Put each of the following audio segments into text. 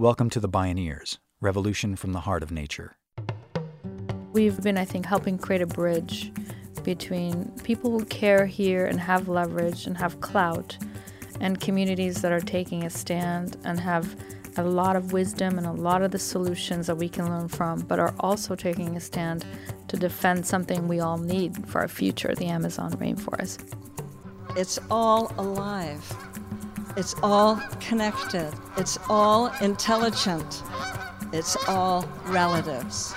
Welcome to the Bioneers Revolution from the Heart of Nature. We've been, I think, helping create a bridge between people who care here and have leverage and have clout, and communities that are taking a stand and have a lot of wisdom and a lot of the solutions that we can learn from, but are also taking a stand to defend something we all need for our future the Amazon rainforest. It's all alive, it's all connected, it's all intelligent, it's all relatives.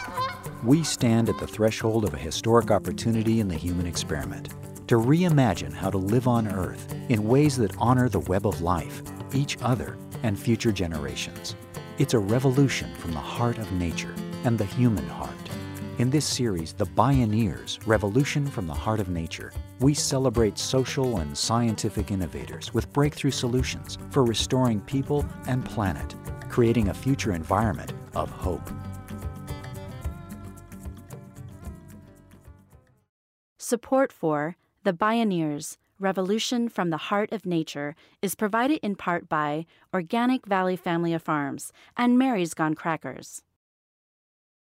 We stand at the threshold of a historic opportunity in the human experiment to reimagine how to live on Earth in ways that honor the web of life, each other, and future generations. It's a revolution from the heart of nature and the human heart. In this series, The Bioneers Revolution from the Heart of Nature, we celebrate social and scientific innovators with breakthrough solutions for restoring people and planet, creating a future environment of hope. Support for The Bioneers Revolution from the Heart of Nature is provided in part by Organic Valley Family of Farms and Mary's Gone Crackers.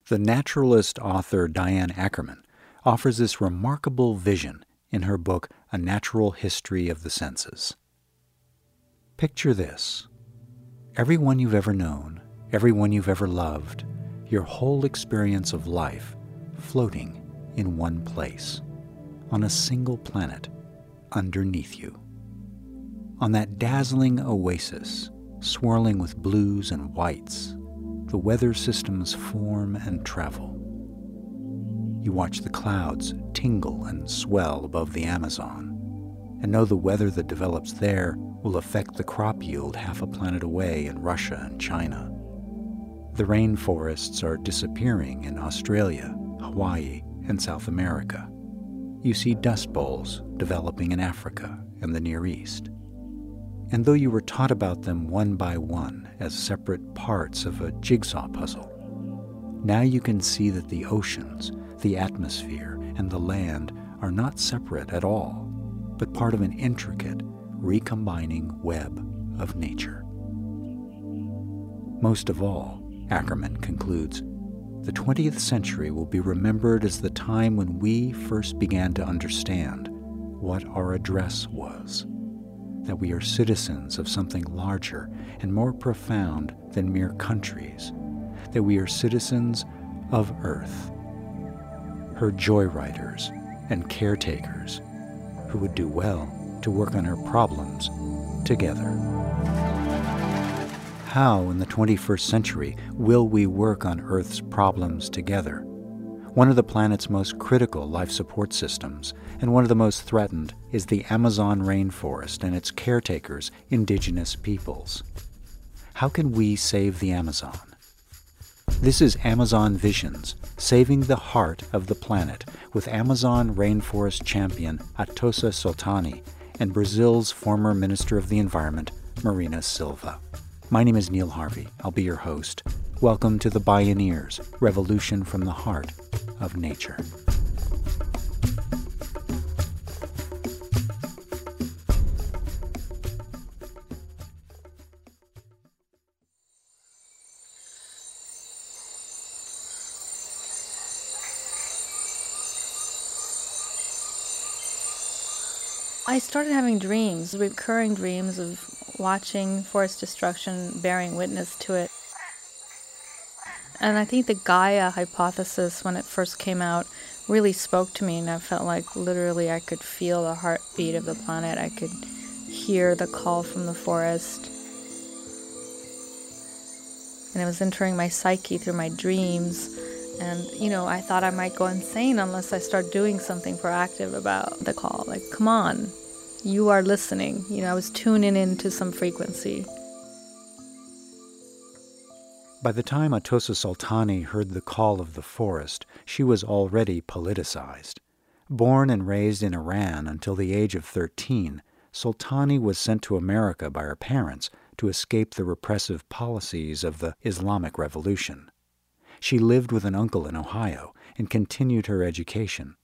The naturalist author Diane Ackerman offers this remarkable vision in her book A Natural History of the Senses. Picture this everyone you've ever known, everyone you've ever loved, your whole experience of life floating in one place, on a single planet underneath you. On that dazzling oasis, swirling with blues and whites, the weather systems form and travel. You watch the clouds tingle and swell above the Amazon, and know the weather that develops there will affect the crop yield half a planet away in Russia and China. The rainforests are disappearing in Australia, Hawaii, and South America you see dust bowls developing in Africa and the Near East. And though you were taught about them one by one as separate parts of a jigsaw puzzle, now you can see that the oceans, the atmosphere, and the land are not separate at all, but part of an intricate, recombining web of nature. Most of all, Ackerman concludes, the 20th century will be remembered as the time when we first began to understand what our address was that we are citizens of something larger and more profound than mere countries, that we are citizens of Earth, her joyriders and caretakers who would do well to work on her problems together. How, in the 21st century, will we work on Earth's problems together? One of the planet's most critical life support systems, and one of the most threatened, is the Amazon rainforest and its caretakers, indigenous peoples. How can we save the Amazon? This is Amazon Visions, Saving the Heart of the Planet, with Amazon rainforest champion Atossa Soltani and Brazil's former Minister of the Environment, Marina Silva. My name is Neil Harvey. I'll be your host. Welcome to the Bioneers Revolution from the Heart of Nature. I started having dreams, recurring dreams of watching forest destruction, bearing witness to it. And I think the Gaia hypothesis, when it first came out, really spoke to me, and I felt like literally I could feel the heartbeat of the planet. I could hear the call from the forest. And it was entering my psyche through my dreams. And, you know, I thought I might go insane unless I start doing something proactive about the call. Like, come on, you are listening. You know, I was tuning into some frequency. By the time Atossa Soltani heard the call of the forest, she was already politicized. Born and raised in Iran until the age of 13, Soltani was sent to America by her parents to escape the repressive policies of the Islamic Revolution. She lived with an uncle in Ohio and continued her education.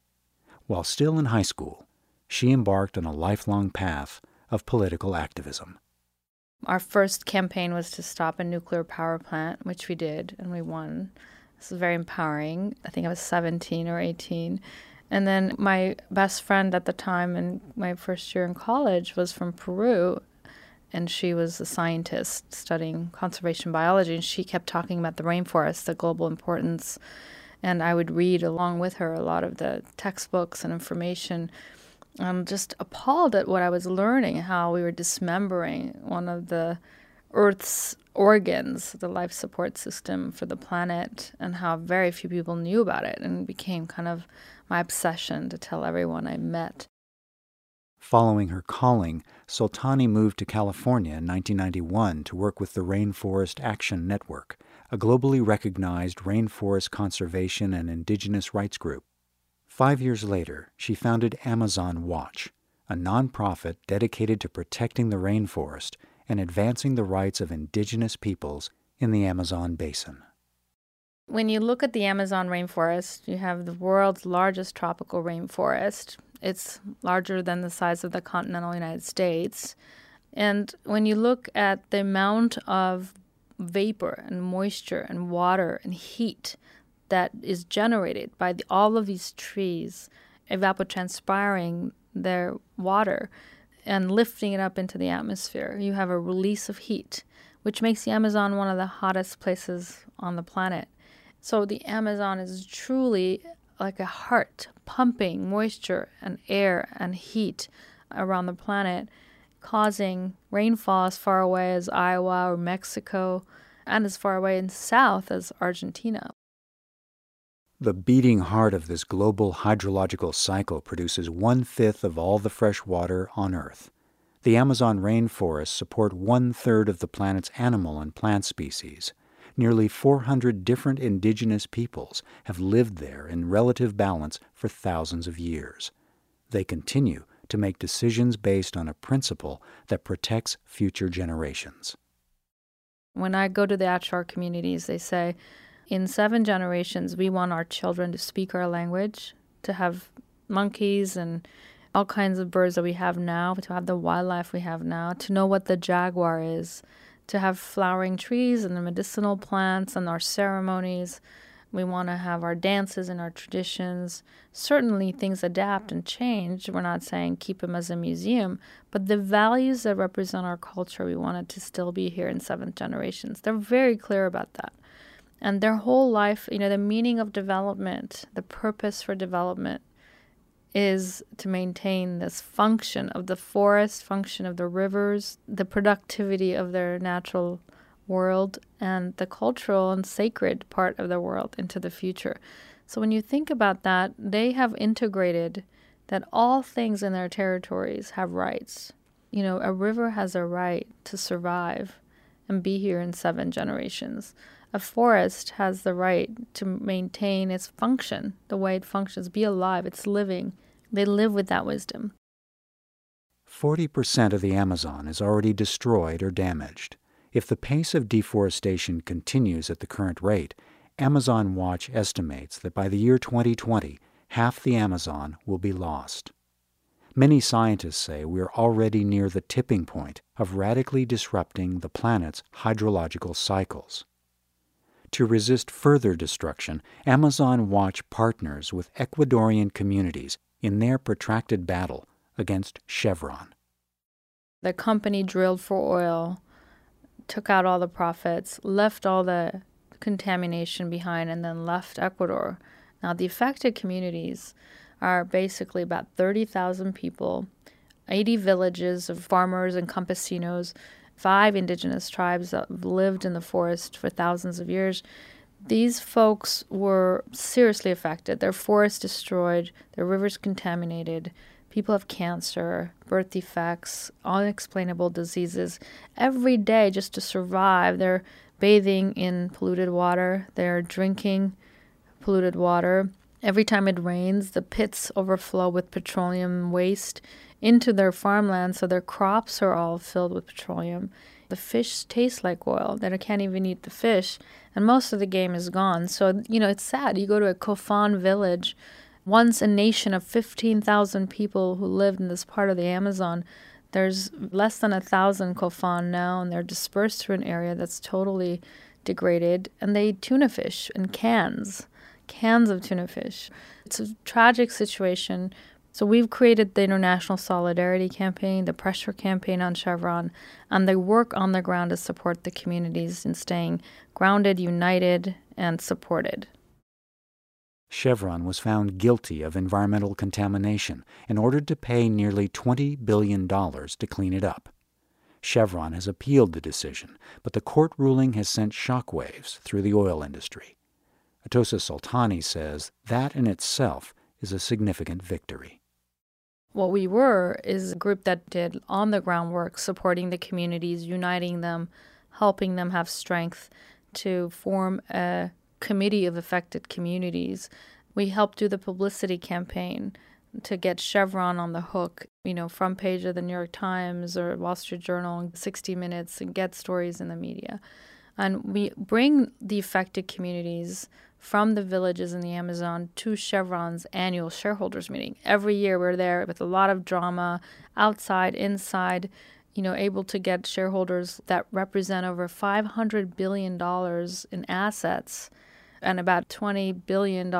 While still in high school, she embarked on a lifelong path of political activism. Our first campaign was to stop a nuclear power plant, which we did, and we won. This was very empowering. I think I was 17 or 18. And then my best friend at the time in my first year in college was from Peru, and she was a scientist studying conservation biology, and she kept talking about the rainforest, the global importance. And I would read along with her a lot of the textbooks and information. I'm just appalled at what I was learning, how we were dismembering one of the Earth's organs, the life support system for the planet, and how very few people knew about it, and it became kind of my obsession to tell everyone I met. Following her calling, Soltani moved to California in 1991 to work with the Rainforest Action Network, a globally recognized rainforest conservation and indigenous rights group. Five years later, she founded Amazon Watch, a nonprofit dedicated to protecting the rainforest and advancing the rights of indigenous peoples in the Amazon basin. When you look at the Amazon rainforest, you have the world's largest tropical rainforest. It's larger than the size of the continental United States. And when you look at the amount of vapor and moisture and water and heat that is generated by the, all of these trees evapotranspiring their water, and lifting it up into the atmosphere. You have a release of heat, which makes the Amazon one of the hottest places on the planet. So the Amazon is truly like a heart pumping moisture and air and heat around the planet, causing rainfall as far away as Iowa or Mexico and as far away in south as Argentina. The beating heart of this global hydrological cycle produces one fifth of all the fresh water on Earth. The Amazon rainforests support one third of the planet's animal and plant species. Nearly 400 different indigenous peoples have lived there in relative balance for thousands of years. They continue to make decisions based on a principle that protects future generations. When I go to the Achuar communities, they say, in seven generations, we want our children to speak our language, to have monkeys and all kinds of birds that we have now, to have the wildlife we have now, to know what the jaguar is, to have flowering trees and the medicinal plants and our ceremonies. We want to have our dances and our traditions. Certainly, things adapt and change. We're not saying keep them as a museum, but the values that represent our culture, we want it to still be here in seventh generations. They're very clear about that and their whole life, you know, the meaning of development, the purpose for development is to maintain this function of the forest, function of the rivers, the productivity of their natural world, and the cultural and sacred part of the world into the future. So when you think about that, they have integrated that all things in their territories have rights. You know, a river has a right to survive and be here in seven generations a forest has the right to maintain its function, the way it functions, be alive, it's living. They live with that wisdom. 40% of the Amazon is already destroyed or damaged. If the pace of deforestation continues at the current rate, Amazon Watch estimates that by the year 2020, half the Amazon will be lost. Many scientists say we are already near the tipping point of radically disrupting the planet's hydrological cycles. To resist further destruction, Amazon Watch partners with Ecuadorian communities in their protracted battle against Chevron. The company drilled for oil, took out all the profits, left all the contamination behind, and then left Ecuador. Now, the affected communities are basically about 30,000 people, 80 villages of farmers and campesinos five indigenous tribes that lived in the forest for thousands of years. These folks were seriously affected. Their forests destroyed, their rivers contaminated, people have cancer, birth defects, unexplainable diseases. Every day, just to survive, they're bathing in polluted water, they're drinking polluted water. Every time it rains, the pits overflow with petroleum waste into their farmland, so their crops are all filled with petroleum. The fish taste like oil, that I can't even eat the fish, and most of the game is gone. So, you know, it's sad. You go to a Kofan village, once a nation of 15,000 people who lived in this part of the Amazon, There's less than a thousand kofan now, and they're dispersed through an area that's totally degraded, and they tuna fish in cans, cans of tuna fish. It's a tragic situation. So we've created the International Solidarity Campaign, the pressure campaign on Chevron, and they work on the ground to support the communities in staying grounded, united, and supported. Chevron was found guilty of environmental contamination and ordered to pay nearly $20 billion to clean it up. Chevron has appealed the decision, but the court ruling has sent shockwaves through the oil industry. Atossa Soltani says that in itself is a significant victory. What we were is a group that did on the ground work, supporting the communities, uniting them, helping them have strength to form a committee of affected communities. We helped do the publicity campaign to get Chevron on the hook, you know, front page of the New York Times or Wall Street Journal, 60 Minutes, and get stories in the media. And we bring the affected communities from the villages in the Amazon to Chevron's annual shareholders meeting. Every year we're there with a lot of drama, outside, inside, you know, able to get shareholders that represent over $500 billion in assets and about $20 billion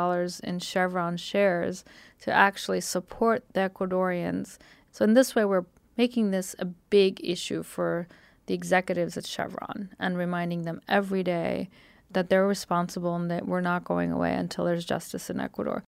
in Chevron shares to actually support the Ecuadorians. So, in this way, we're making this a big issue for the executives at Chevron and reminding them every day that they're responsible and that we're not going away until there's justice in Ecuador.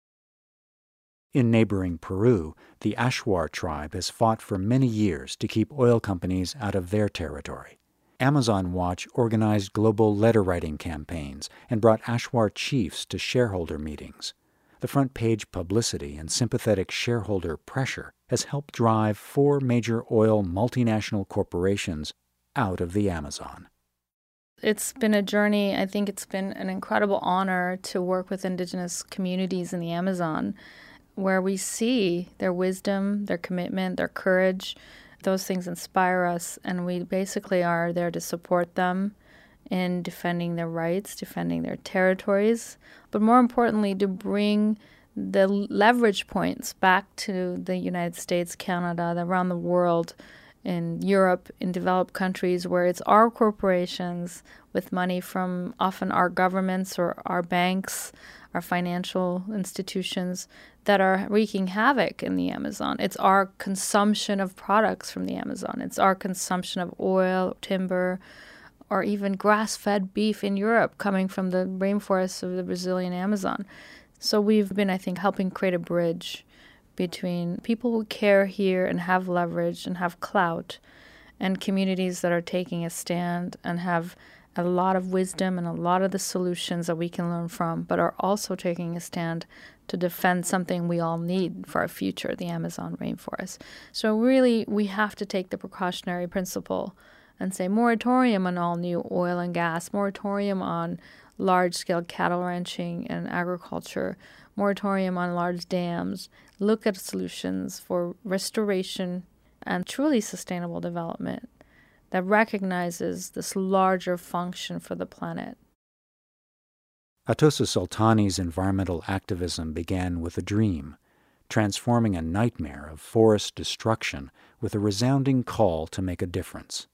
In neighboring Peru, the Achuar tribe has fought for many years to keep oil companies out of their territory. Amazon Watch organized global letter writing campaigns and brought Achuar chiefs to shareholder meetings. The front page publicity and sympathetic shareholder pressure has helped drive four major oil multinational corporations out of the Amazon. It's been a journey. I think it's been an incredible honor to work with indigenous communities in the Amazon where we see their wisdom, their commitment, their courage, those things inspire us, and we basically are there to support them in defending their rights, defending their territories, but more importantly, to bring the leverage points back to the United States, Canada, around the world, in Europe, in developed countries, where it's our corporations with money from often our governments or our banks, our financial institutions that are wreaking havoc in the Amazon. It's our consumption of products from the Amazon. It's our consumption of oil, timber, or even grass fed beef in Europe coming from the rainforests of the Brazilian Amazon. So we've been, I think, helping create a bridge between people who care here and have leverage and have clout and communities that are taking a stand and have a lot of wisdom and a lot of the solutions that we can learn from, but are also taking a stand to defend something we all need for our future the Amazon rainforest. So, really, we have to take the precautionary principle and say moratorium on all new oil and gas, moratorium on large scale cattle ranching and agriculture, moratorium on large dams, look at solutions for restoration and truly sustainable development that recognizes this larger function for the planet. Atossa Soltani's environmental activism began with a dream, transforming a nightmare of forest destruction with a resounding call to make a difference.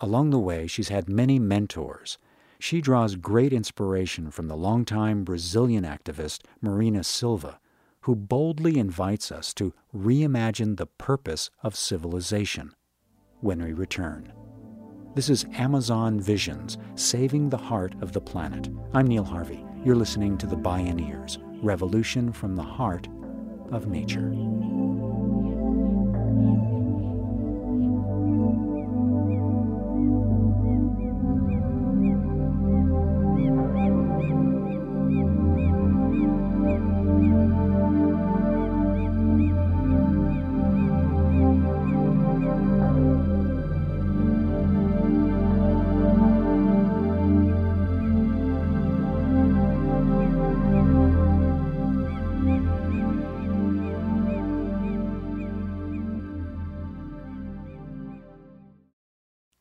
Along the way, she's had many mentors. She draws great inspiration from the longtime Brazilian activist Marina Silva, who boldly invites us to reimagine the purpose of civilization when we return. This is Amazon Visions, saving the heart of the planet. I'm Neil Harvey. You're listening to The Bioneers, Revolution from the Heart of Nature.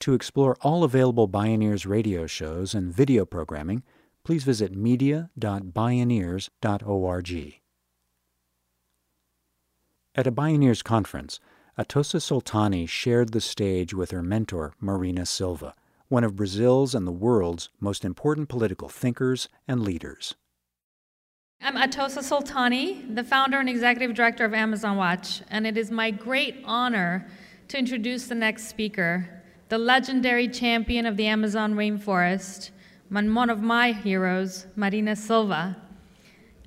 To explore all available Bioneers radio shows and video programming, please visit media.bioneers.org. At a Bioneers conference, Atossa Soltani shared the stage with her mentor, Marina Silva, one of Brazil's and the world's most important political thinkers and leaders. I'm Atossa Soltani, the founder and executive director of Amazon Watch, and it is my great honor to introduce the next speaker, the legendary champion of the Amazon rainforest, one of my heroes, Marina Silva.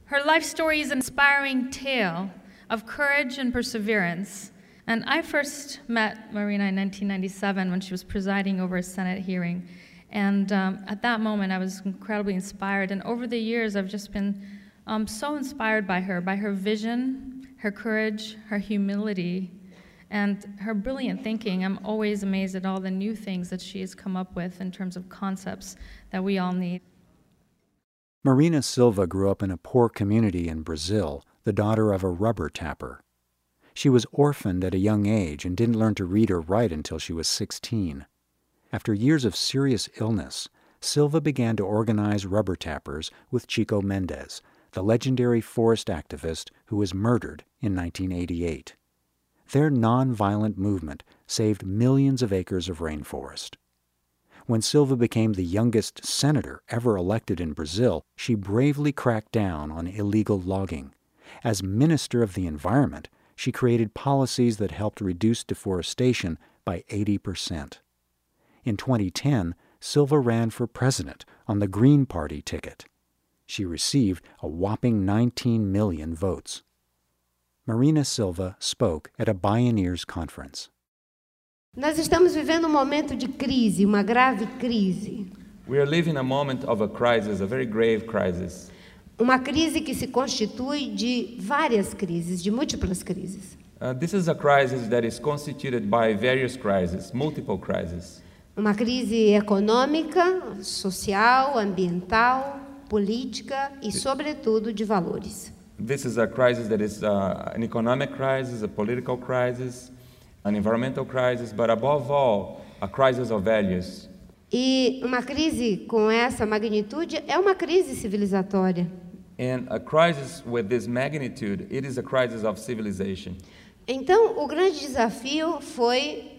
Her life story is an inspiring tale of courage and perseverance. And I first met Marina in 1997 when she was presiding over a Senate hearing. And um, at that moment, I was incredibly inspired. And over the years, I've just been um, so inspired by her, by her vision, her courage, her humility, and her brilliant thinking. I'm always amazed at all the new things that she has come up with in terms of concepts that we all need. Marina Silva grew up in a poor community in Brazil, the daughter of a rubber tapper. She was orphaned at a young age and didn't learn to read or write until she was 16. After years of serious illness, Silva began to organize rubber tappers with Chico Mendes, the legendary forest activist who was murdered in 1988. Their nonviolent movement saved millions of acres of rainforest. When Silva became the youngest senator ever elected in Brazil, she bravely cracked down on illegal logging. As Minister of the Environment, she created policies that helped reduce deforestation by 80%. In 2010, Silva ran for president on the Green Party ticket. She received a whopping 19 million votes. Marina Silva spoke at a Bioneers conference. Nós estamos vivendo um momento de crise, uma grave crise. We are living a moment of a crisis, a very grave crisis. Uma crise que se constitui de várias crises, de múltiplas crises. Uh, this is a crisis that is constituted by various crises, multiple crises. Uma crise econômica, social, ambiental, política e, sobretudo, de valores. This is a crisis that is uh, an economic crisis, a political crisis, an environmental crisis, but above all, a crisis of values. E uma crise com essa magnitude é uma crise civilizatória. And a crisis with this magnitude, it is a crisis of civilization. Então, o grande desafio foi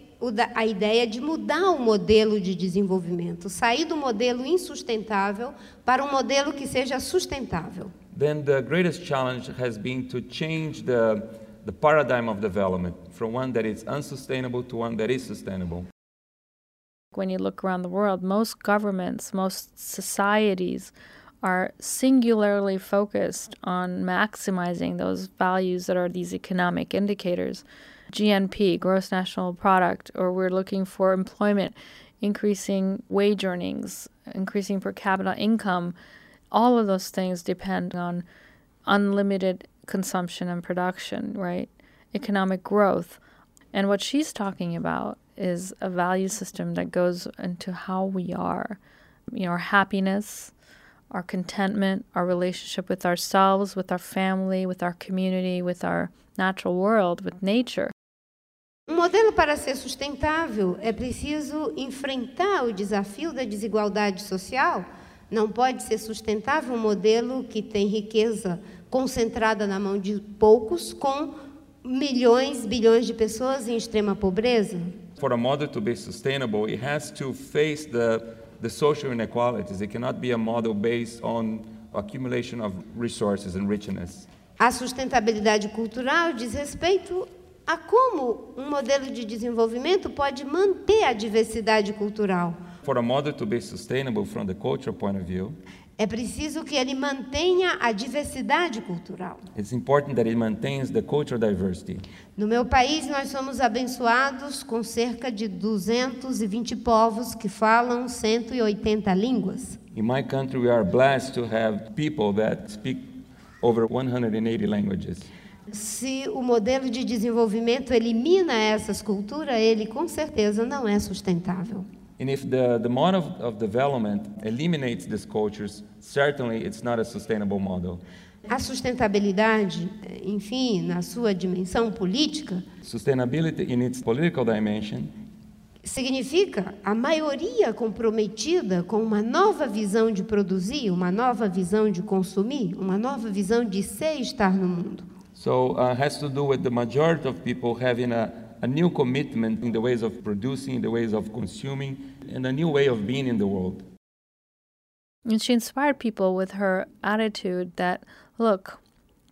a ideia de mudar o modelo de desenvolvimento, sair do modelo insustentável para um modelo que seja sustentável. Then the greatest challenge has been to change the, the paradigm of development from one that is unsustainable to one that is sustainable. When you look around the world, most governments, most societies are singularly focused on maximizing those values that are these economic indicators. GNP, gross national product, or we're looking for employment, increasing wage earnings, increasing per capita income. All of those things depend on unlimited consumption and production, right? Economic growth. And what she's talking about is a value system that goes into how we are, you know, our happiness, our contentment, our relationship with ourselves, with our family, with our community, with our natural world, with nature. Um modelo para ser sustentável é preciso enfrentar o desafio da desigualdade social. Não pode ser sustentável um modelo que tem riqueza concentrada na mão de poucos, com milhões, bilhões de pessoas em extrema pobreza. For a model to be sustainable, it has to face the the social inequalities. It cannot be a model based on accumulation of resources and richness. A sustentabilidade cultural diz respeito a como um modelo de desenvolvimento pode manter a diversidade cultural. For a model to be sustainable from the cultural point of view, é preciso que ele mantenha a diversidade cultural. It's important that it maintains the cultural diversity. No meu país nós somos abençoados com cerca de 220 povos que falam 180 línguas. In my country we are blessed to have people that speak over 180 languages. Se o modelo de desenvolvimento elimina essas culturas, ele com certeza não é sustentável. And if the, the model of, development eliminates these cultures, certainly it's not a sustainable model. A sustentabilidade, enfim, na sua dimensão política, sustainability in its political dimension, significa a maioria comprometida com uma nova visão de produzir, uma nova visão de consumir, uma nova visão de ser e estar no mundo. So uh, has to do with the majority of people having a, a new commitment in the ways of producing, in the ways of consuming, and a new way of being in the world. And she inspired people with her attitude that, look,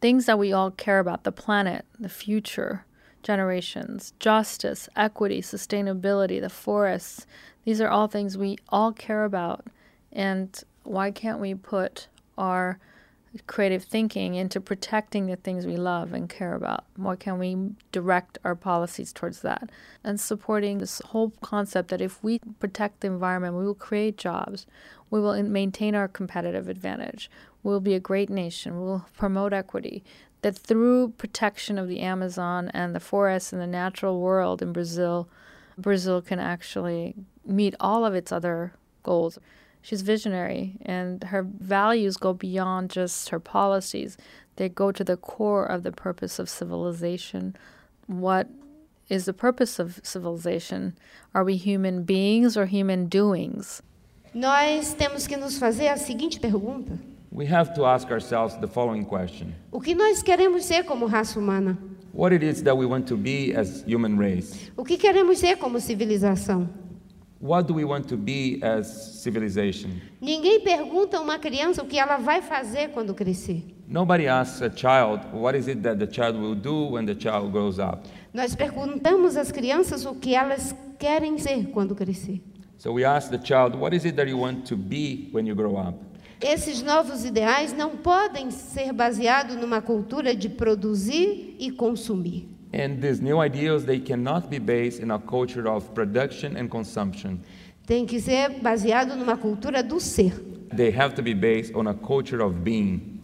things that we all care about the planet, the future, generations, justice, equity, sustainability, the forests these are all things we all care about. And why can't we put our creative thinking into protecting the things we love and care about? Why can't we direct our policies towards that? And supporting this whole concept that if we protect the environment, we will create jobs, we will maintain our competitive advantage, we'll be a great nation, we'll promote equity. That through protection of the Amazon and the forests and the natural world in Brazil, Brazil can actually meet all of its other goals. She's visionary, and her values go beyond just her policies. They go to the core of the purpose of civilization. What is the purpose of civilization? Are we human beings or human doings? Nós temos que nos fazer a seguinte pergunta: We have to ask ourselves the following question O que nós queremos ser como raça humana? What it is that we want to be as human race? O que queremos ser como civilização? What do we want to be as civilization? Ninguém pergunta a uma criança o que ela vai fazer quando crescer. Nobody asks a child what is it that the child will do when the child grows up. Nós perguntamos às crianças o que elas querem ser quando crescer. So we ask the child, what is it that you want to be when you grow up? Esses novos ideais não podem ser baseados numa cultura de produzir e consumir. And these new ideals, they cannot be based in a culture of production and consumption. Tem que ser baseado numa cultura do ser. They have to be based on a culture of being.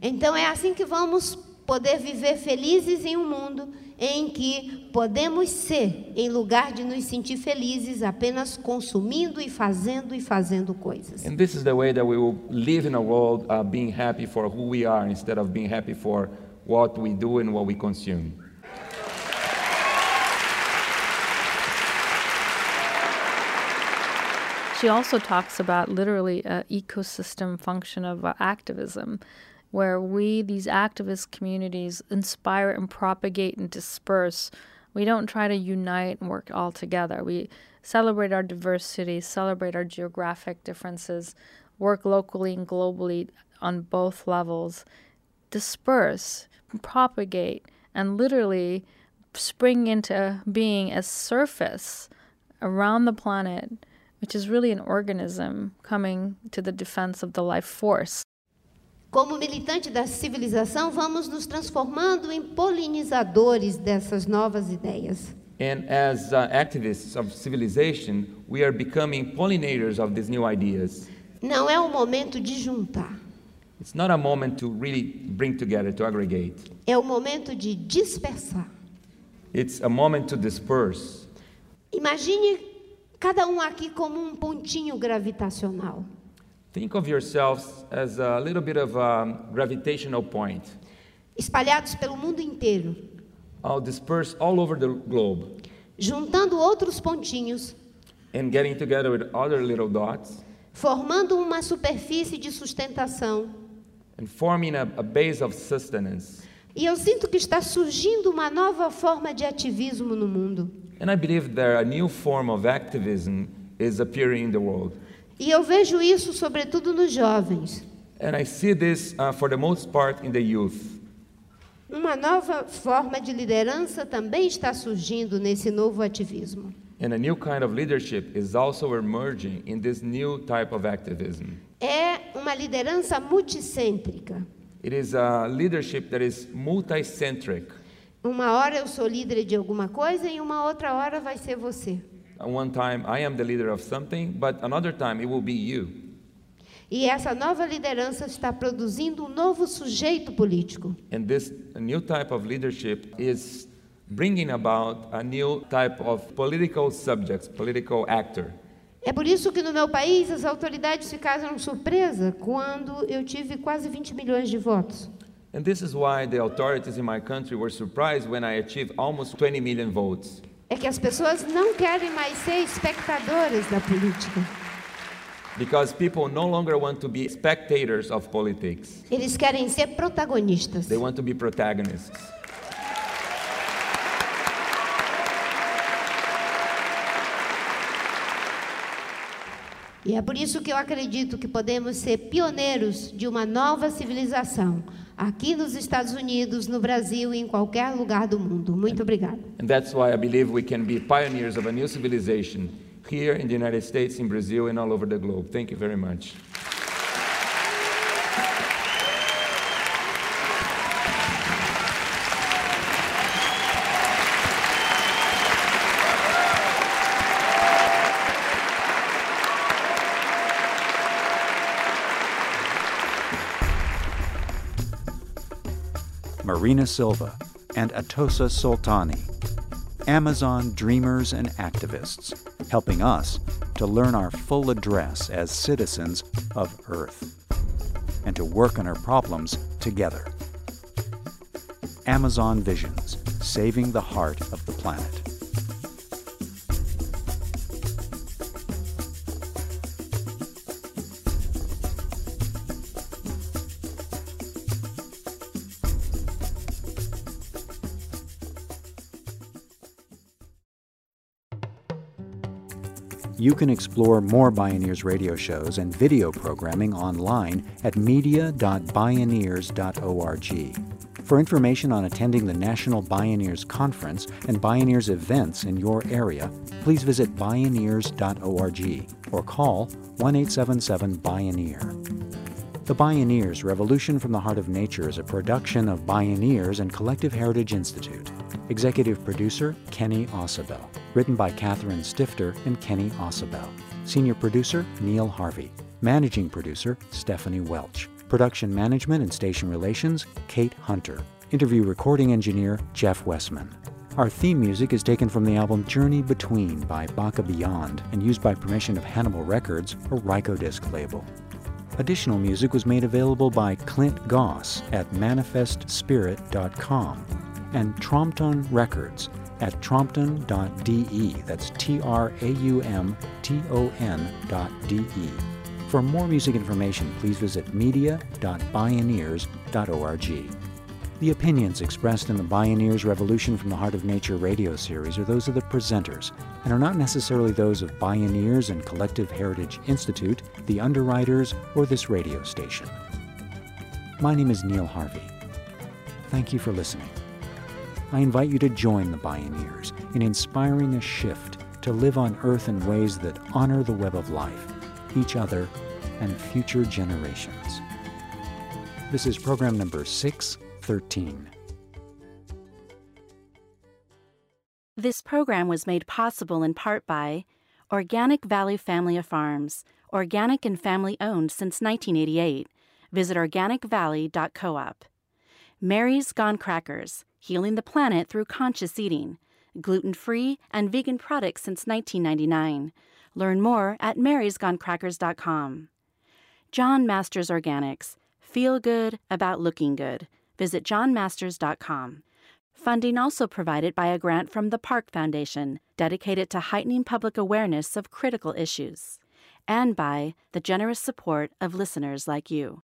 Então é assim que vamos poder viver felizes em um mundo em que podemos ser, em lugar de nos sentir felizes apenas consumindo e fazendo e fazendo coisas. And this is the way that we will live in a world uh, being happy for who we are instead of being happy for what we do and what we consume. She also talks about literally an ecosystem function of uh, activism, where we, these activist communities, inspire and propagate and disperse. We don't try to unite and work all together. We celebrate our diversity, celebrate our geographic differences, work locally and globally on both levels, disperse, propagate, and literally spring into being a surface around the planet which is really an organism coming to the defense of the life force. Como militante da civilização, vamos nos transformando em polinizadores dessas novas ideias. And as uh, activists of civilization, we are becoming pollinators of these new ideas. Não é o momento de juntar. It's not a moment to really bring together, to aggregate. É o momento de dispersar. It's a moment to disperse. Imagine cada um aqui como um pontinho gravitacional. Think of yourselves as a little bit of a gravitational point, espalhados pelo mundo inteiro, all dispersed all over the globe, juntando outros pontinhos, and getting together with other little dots, formando uma superfície de sustentação. and forming a, a base of sustenance. E eu sinto que está surgindo uma nova forma de ativismo no mundo. And I believe that a new form of activism is appearing in the world. E eu vejo isso sobretudo nos jovens. And I see this uh, for the most part in the youth. Uma nova forma de liderança também está surgindo nesse novo ativismo. And a new kind of leadership is also emerging in this new type of activism. É uma liderança multicêntrica. It is a leadership that is multicentric. Uma hora eu sou líder de alguma coisa e uma outra hora vai ser você. One time I am the leader of something, but another time it will be you. E essa nova liderança está produzindo um novo sujeito político. And this new type of leadership is bringing about a new type of political subjects, political actor. É por isso que no meu país as autoridades ficaram surpresas quando eu tive quase 20 milhões de votos. And this is why the authorities in my country were surprised when I achieved almost 20 million votes. É que as pessoas não querem mais ser espectadores da política. Because people no longer want to be spectators of politics. Eles querem ser protagonistas. They want to be protagonists. E é por isso que eu acredito que podemos ser pioneiros de uma nova civilização aqui nos Estados Unidos, no Brasil e em qualquer lugar do mundo. Muito obrigada. And that's why I believe we can be pioneers of a new civilization here in the United States, in Brazil, and all over the globe. Thank you very much. Marina Silva and Atossa Soltani, Amazon dreamers and activists, helping us to learn our full address as citizens of Earth and to work on our problems together. Amazon Visions, saving the heart of the planet. You can explore more Bioneers radio shows and video programming online at media.bioneers.org. For information on attending the National Bioneers Conference and Bioneers events in your area, please visit bioneers.org or call 1 877 Bioneer. The Bioneers Revolution from the Heart of Nature is a production of Bioneers and Collective Heritage Institute. Executive producer Kenny Ausubel. Written by Catherine Stifter and Kenny Ausubel. Senior producer Neil Harvey. Managing producer Stephanie Welch. Production management and station relations Kate Hunter. Interview recording engineer Jeff Westman. Our theme music is taken from the album Journey Between by Baka Beyond and used by permission of Hannibal Records, a Rykodisc label. Additional music was made available by Clint Goss at manifestspirit.com and Traumton Records at traumton.de. That's T R A U M T O N dot D E. For more music information, please visit media.bioneers.org. The opinions expressed in the Bioneers Revolution from the Heart of Nature radio series are those of the presenters and are not necessarily those of Bioneers and Collective Heritage Institute, the underwriters, or this radio station. My name is Neil Harvey. Thank you for listening. I invite you to join the Bioneers in inspiring a shift to live on Earth in ways that honor the web of life, each other, and future generations. This is program number 613. This program was made possible in part by Organic Valley Family of Farms, organic and family owned since 1988. Visit organicvalley.coop. Mary's Gone Crackers, healing the planet through conscious eating, gluten free and vegan products since 1999. Learn more at marysgonecrackers.com. John Masters Organics, feel good about looking good. Visit johnmasters.com. Funding also provided by a grant from the Park Foundation, dedicated to heightening public awareness of critical issues, and by the generous support of listeners like you.